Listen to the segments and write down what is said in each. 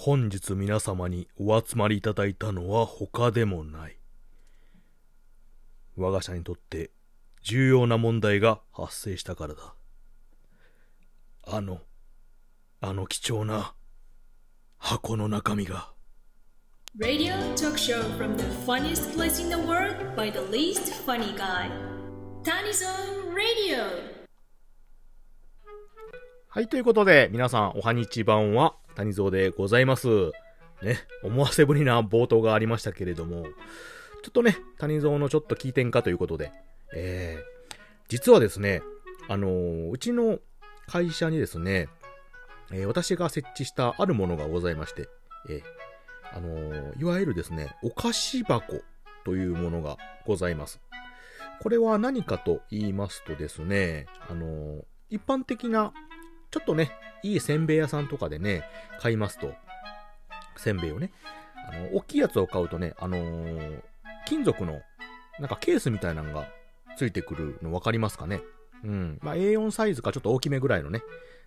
本日皆様にお集まりいただいたのは他でもない。我が社にとって重要な問題が発生したからだ。あの、あの貴重な箱の中身が。Radio talk show from the funniest place in the world by the least funny guy. Tanizone Radio. はい、ということで、皆さん、おはにちばんは、谷蔵でございます。ね、思わせぶりな冒頭がありましたけれども、ちょっとね、谷蔵のちょっと聞いてんかということで、えー、実はですね、あのーうちの会社にですね、えー私が設置したあるものがございまして、えーあのーいわゆるですね、お菓子箱というものがございます。これは何かと言いますとですね、あのー一般的なちょっとね、いいせんべい屋さんとかでね、買いますと、せんべいをね、あの、大きいやつを買うとね、あのー金属の、なんかケースみたいなのがついてくるの分かりますかね？うん。まあ A4 サイズかちょっと大きめぐらいのね。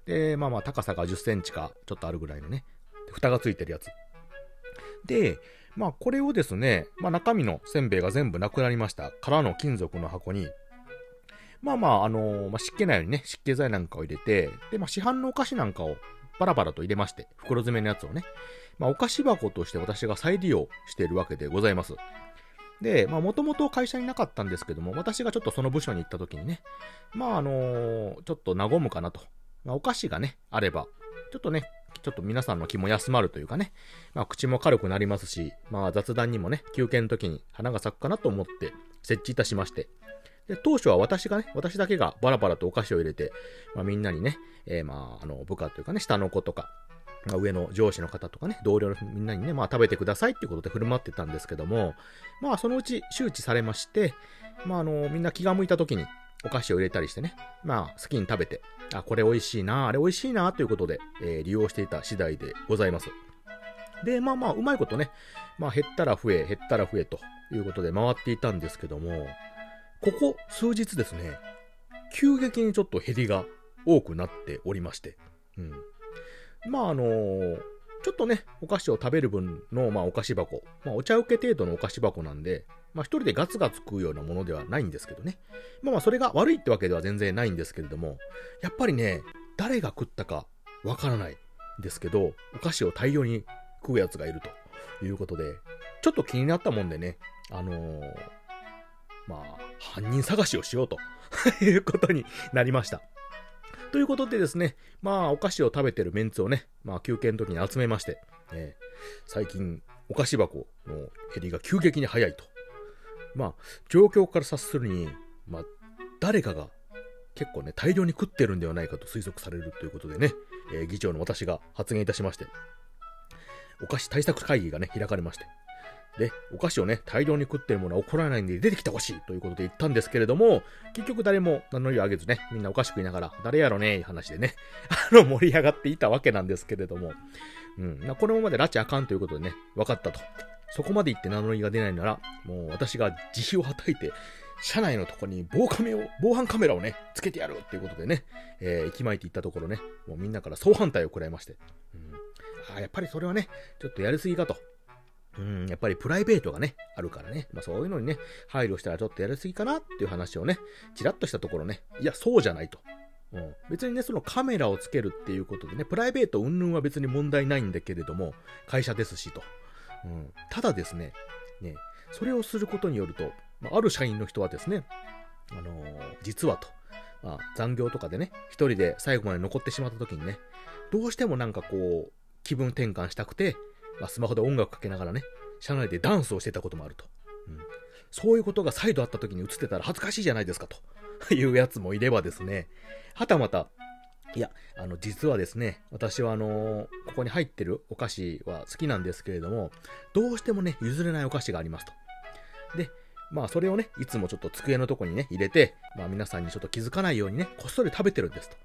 で、まあまあ高さが10センチかちょっとあるぐらいのね。蓋がついてるやつ。で、まあこれをですね、まあ中身のせんべいが全部なくなりました。空の金属の箱に、まあまあ、あのーまあ、湿気ないようにね、湿気剤なんかを入れて、で、まあ、市販のお菓子なんかをバラバラと入れまして、袋詰めのやつをね、まあ、お菓子箱として私が再利用しているわけでございます。で、まあ、もともと会社になかったんですけども、私がちょっとその部署に行った時にね、まあ、あのーちょっと和むかなと。まあ、お菓子がね、あれば、ちょっとね、ちょっと皆さんの気も休まるというかね、まあ、口も軽くなりますし、まあ、雑談にもね、休憩の時に花が咲くかなと思って設置いたしまして、で、当初は私がね、私だけがバラバラとお菓子を入れて、まあみんなにね、えーまあ、あの、部下というかね、下の子とか、まあ上の上司の方とかね、同僚のみんなにね、まあ食べてくださいっていうことで振る舞ってたんですけども、まあそのうち周知されまして、まああの、みんな気が向いた時にお菓子を入れたりしてね、まあ好きに食べて、あ、これ美味しいな、あれ美味しいな、ということで、えー利用していた次第でございます。で、まあまあ、うまいことね、まあ減ったら増え、減ったら増えということで回っていたんですけども、ここ数日ですね、急激にちょっと減りが多くなっておりまして、うん。まああのちょっとね、お菓子を食べる分の、まあ、お菓子箱。まあ、お茶受け程度のお菓子箱なんで、まあ、一人でガツガツ食うようなものではないんですけどね。まあまあ、それが悪いってわけでは全然ないんですけれども、やっぱりね、誰が食ったかわからないんですけど、お菓子を大量に食うやつがいるということで、ちょっと気になったもんでね、あのーまあ、犯人探しをしようと いうことになりました。ということでですね、まあ、お菓子を食べてるメンツをね、まあ、休憩の時に集めまして、えー最近、お菓子箱の減りが急激に早いと。まあ、状況から察するに、まあ、誰かが結構ね、大量に食ってるんではないかと推測されるということでね、えー議長の私が発言いたしまして、お菓子対策会議がね、開かれまして、で、お菓子をね、大量に食ってるものは怒らないんで出てきてほしいということで言ったんですけれども、結局誰も名乗りを上げずね、みんなお菓子食いながら、誰やろねー話でね、あの、盛り上がっていたわけなんですけれども、うん、まあこのままで拉致あかんということでね、分かったと。そこまで言って名乗りが出ないなら、もう私が慈悲をはたいて、車内のとこに防カメを、防犯カメラをね、つけてやるっていうことでね、えー、息巻いていったところね、もうみんなから総反対を食らいまして、うん、あやっぱりそれはね、ちょっとやりすぎかと。うん、やっぱりプライベートがね、あるからね。まあそういうのにね、配慮したらちょっとやりすぎかなっていう話をね、ちらっとしたところね、いや、そうじゃないと。うん、別にね、そのカメラをつけるっていうことでね、プライベート云々は別に問題ないんだけれども、会社ですしと。うん、ただですね、ね、それをすることによると、まあ、ある社員の人はですね、あのー実はと、まあ、残業とかでね、一人で最後まで残ってしまった時にね、どうしてもなんかこう、気分転換したくて、まあ、スマホで音楽かけながらね、車内でダンスをしてたこともあると。うん、そういうことが再度あった時に映ってたら恥ずかしいじゃないですかと いうやつもいればですね、はたまた、いや、あの、実はですね、私はあのここに入ってるお菓子は好きなんですけれども、どうしてもね、譲れないお菓子がありますと。で、まあそれをね、いつもちょっと机のとこにね、入れて、まあ皆さんにちょっと気づかないようにね、こっそり食べてるんですと。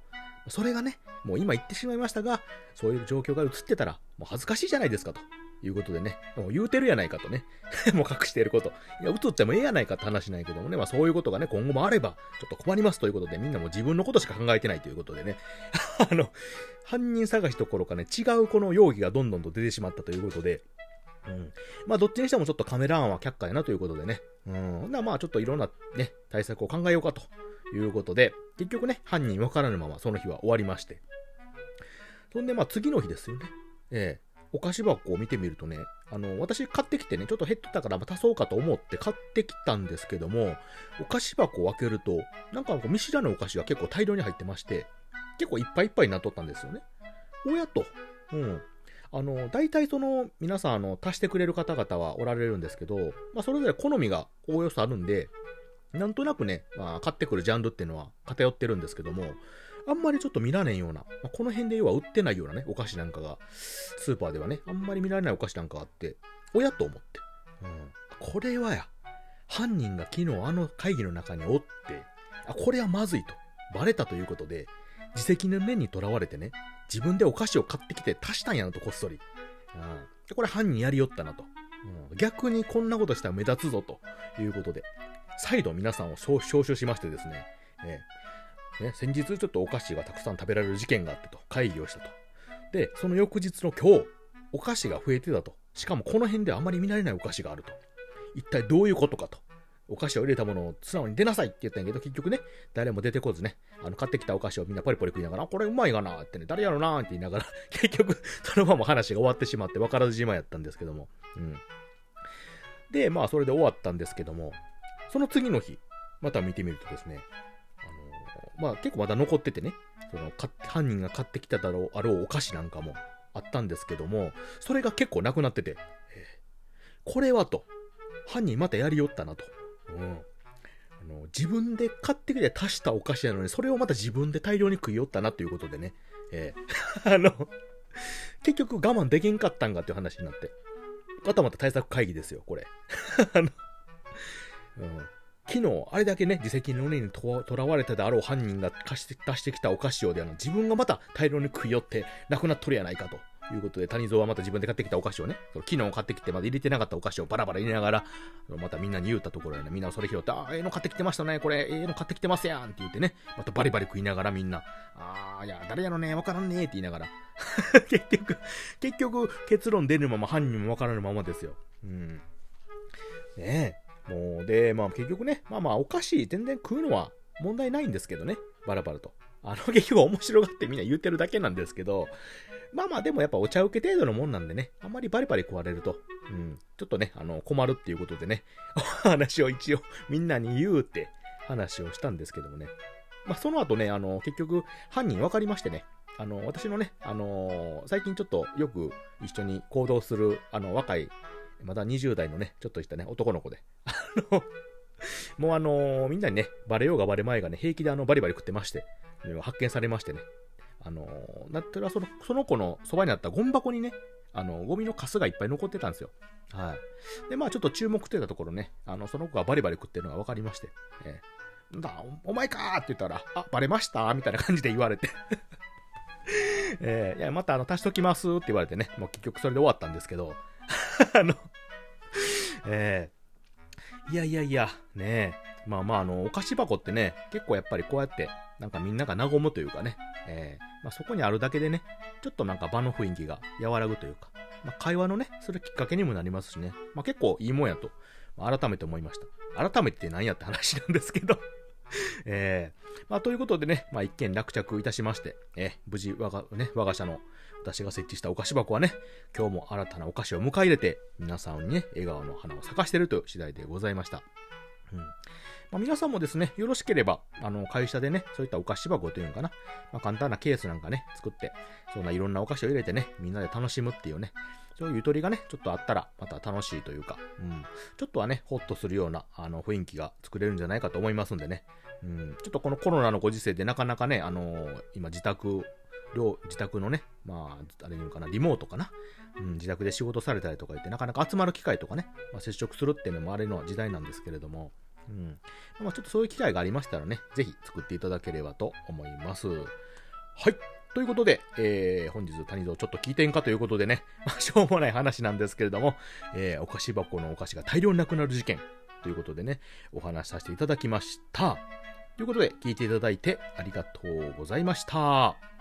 それがね、もう今言ってしまいましたが、そういう状況が映ってたら、もう恥ずかしいじゃないですかということでね、もう言うてるやないかとね、もう隠していること。いや、映ってもええやないかって話ないけどもね、まあそういうことがね、今後もあれば、ちょっと困りますということで、みんなも自分のことしか考えてないということでね、あの、犯人探しどころかね、違うこの容疑がどんどんと出てしまったということで、うん。まあ、どっちにしてもちょっとカメラ案は却下やなということでね。うん。まあ、ちょっといろんなね、対策を考えようかということで、結局ね、犯人わからぬままその日は終わりまして。そんで、まあ、次の日ですよね。ええお菓子箱を見てみるとね、あの、私買ってきてね、ちょっと減ってたから足そうかと思って買ってきたんですけども、お菓子箱を開けると、なんか見知らぬお菓子が結構大量に入ってまして、結構いっぱいいっぱいになっとったんですよね。おやと。うん。あの、大体その、皆さん、あの、足してくれる方々はおられるんですけど、まあ、それぞれ好みがおおよそあるんで、なんとなくね、まあ、買ってくるジャンルっていうのは偏ってるんですけども、あんまりちょっと見られんような、まあ、この辺で要は売ってないようなね、お菓子なんかが、スーパーではね、あんまり見られないお菓子なんかがあって、おやと思って。うん。これはや、犯人が昨日あの会議の中におって、あ、これはまずいと。バレたということで、自責の念にとらわれてね、自分でお菓子を買ってきて足したんやなと、こっそり。うん。これ犯人やりよったなと。うん。逆にこんなことしたら目立つぞということで、再度皆さんを招集しましてですね、えー、ね、先日ちょっとお菓子がたくさん食べられる事件があってと、会議をしたと。で、その翌日の今日、お菓子が増えてたと。しかもこの辺であまり見られないお菓子があると。一体どういうことかと。お菓子を入れたものを素直に出なさいって言ったんやけど、結局ね、誰も出てこずね、あの、買ってきたお菓子をみんなポリポリ食いながら、これうまいがなってね、誰やろなって言いながら、結局、そのまま話が終わってしまって分からずじまいやったんですけども、うん。で、まあ、それで終わったんですけども、その次の日、また見てみるとですね、あのー、まあ、結構まだ残っててね、その、犯人が買ってきただろう、あろうお菓子なんかもあったんですけども、それが結構なくなってて、えー、これはと、犯人またやりよったなと。うん。あの、自分で買ってきて足したお菓子なのに、それをまた自分で大量に食いよったなということでね。えー、あの、結局我慢できんかったんかっていう話になって。またまた対策会議ですよ、これ。あの、うん。昨日、あれだけね、自責の念にとらわれたであろう犯人が貸して出してきたお菓子をであの、自分がまた大量に食い寄ってなくなっとるやないかと。いうことで、谷蔵はまた自分で買ってきたお菓子をね、その昨日買ってきてまだ入れてなかったお菓子をバラバラ入れながら、またみんなに言ったところやね、みんなそれ拾って、ああええの買ってきてましたね、これ、ええの買ってきてますやんって言ってね、またバリバリ食いながらみんな、あー、いや、誰やろね、わからんねえって言いながら、結局、結局、結論出るまま犯人もわからぬままですよ。うん。ねえ。もう、で、まあ結局ね、まあまあお菓子全然食うのは問題ないんですけどね、バラバラと。あの、結局面白がってみんな言ってるだけなんですけど、まあまあでもやっぱお茶受け程度のもんなんでね、あんまりバリバリ食われると、うん、ちょっとね、あの、困るっていうことでね、お話を一応みんなに言うって話をしたんですけどもね。まあその後ね、あの、結局犯人分かりましてね、あの、私のね、あの最近ちょっとよく一緒に行動する、あの、若い、まだ20代のね、ちょっとしたね、男の子で、あの、もうあのみんなにね、バレようがバレまいがね、平気であの、バリバリ食ってまして、発見されましてね、あのー、なったらその、その子のそばにあったゴミ箱にね、あの、ゴミのカスがいっぱい残ってたんですよ。はい。で、まあちょっと注目してたところね、あの、その子がバリバリ食ってるのが分かりまして、えー、だ、お前かーって言ったら、あ、バレました？みたいな感じで言われて。えー、いや、またあの、足しときますって言われてね、もう結局それで終わったんですけど、あの、えー、いやいやいや、ねえ。まあまああの、お菓子箱ってね、結構やっぱりこうやって、なんかみんなが和むというかね、えー、まあ、そこにあるだけでね、ちょっとなんか場の雰囲気が和らぐというか、まあ、会話のね、するきっかけにもなりますしね、まあ、結構いいもんやと、改めて思いました。改めて何やって話なんですけど。えー、まあ、ということでね、まあ、一件落着いたしまして、えー、無事我が、ね、我が社の私が設置したお菓子箱はね、今日も新たなお菓子を迎え入れて、皆さんにね、笑顔の花を咲かしてるという次第でございました。うん。まあ、皆さんもですね、よろしければ、あの、会社でね、そういったお菓子箱というのかな、まあ、簡単なケースなんかね、作って、そんないろんなお菓子を入れてね、みんなで楽しむっていうね、そういうゆとりがね、ちょっとあったら、また楽しいというか、うん、ちょっとはね、ほっとするような、あの、雰囲気が作れるんじゃないかと思いますんでね、うん、ちょっとこのコロナのご時世でなかなかね、あのー、今自宅、自宅のね、まあ、あれ言うかな、リモートかな。うん、自宅で仕事されたりとか言って、なかなか集まる機会とかね、まあ、接触するっていうのもあれの時代なんですけれども、うん。まあ、ちょっとそういう機会がありましたらね、ぜひ作っていただければと思います。はい。ということで、えー、本日谷蔵ちょっと聞いてんかということでね、まあ、しょうもない話なんですけれども、えー、お菓子箱のお菓子が大量になくなる事件ということでね、お話しさせていただきました。ということで、聞いていただいてありがとうございました。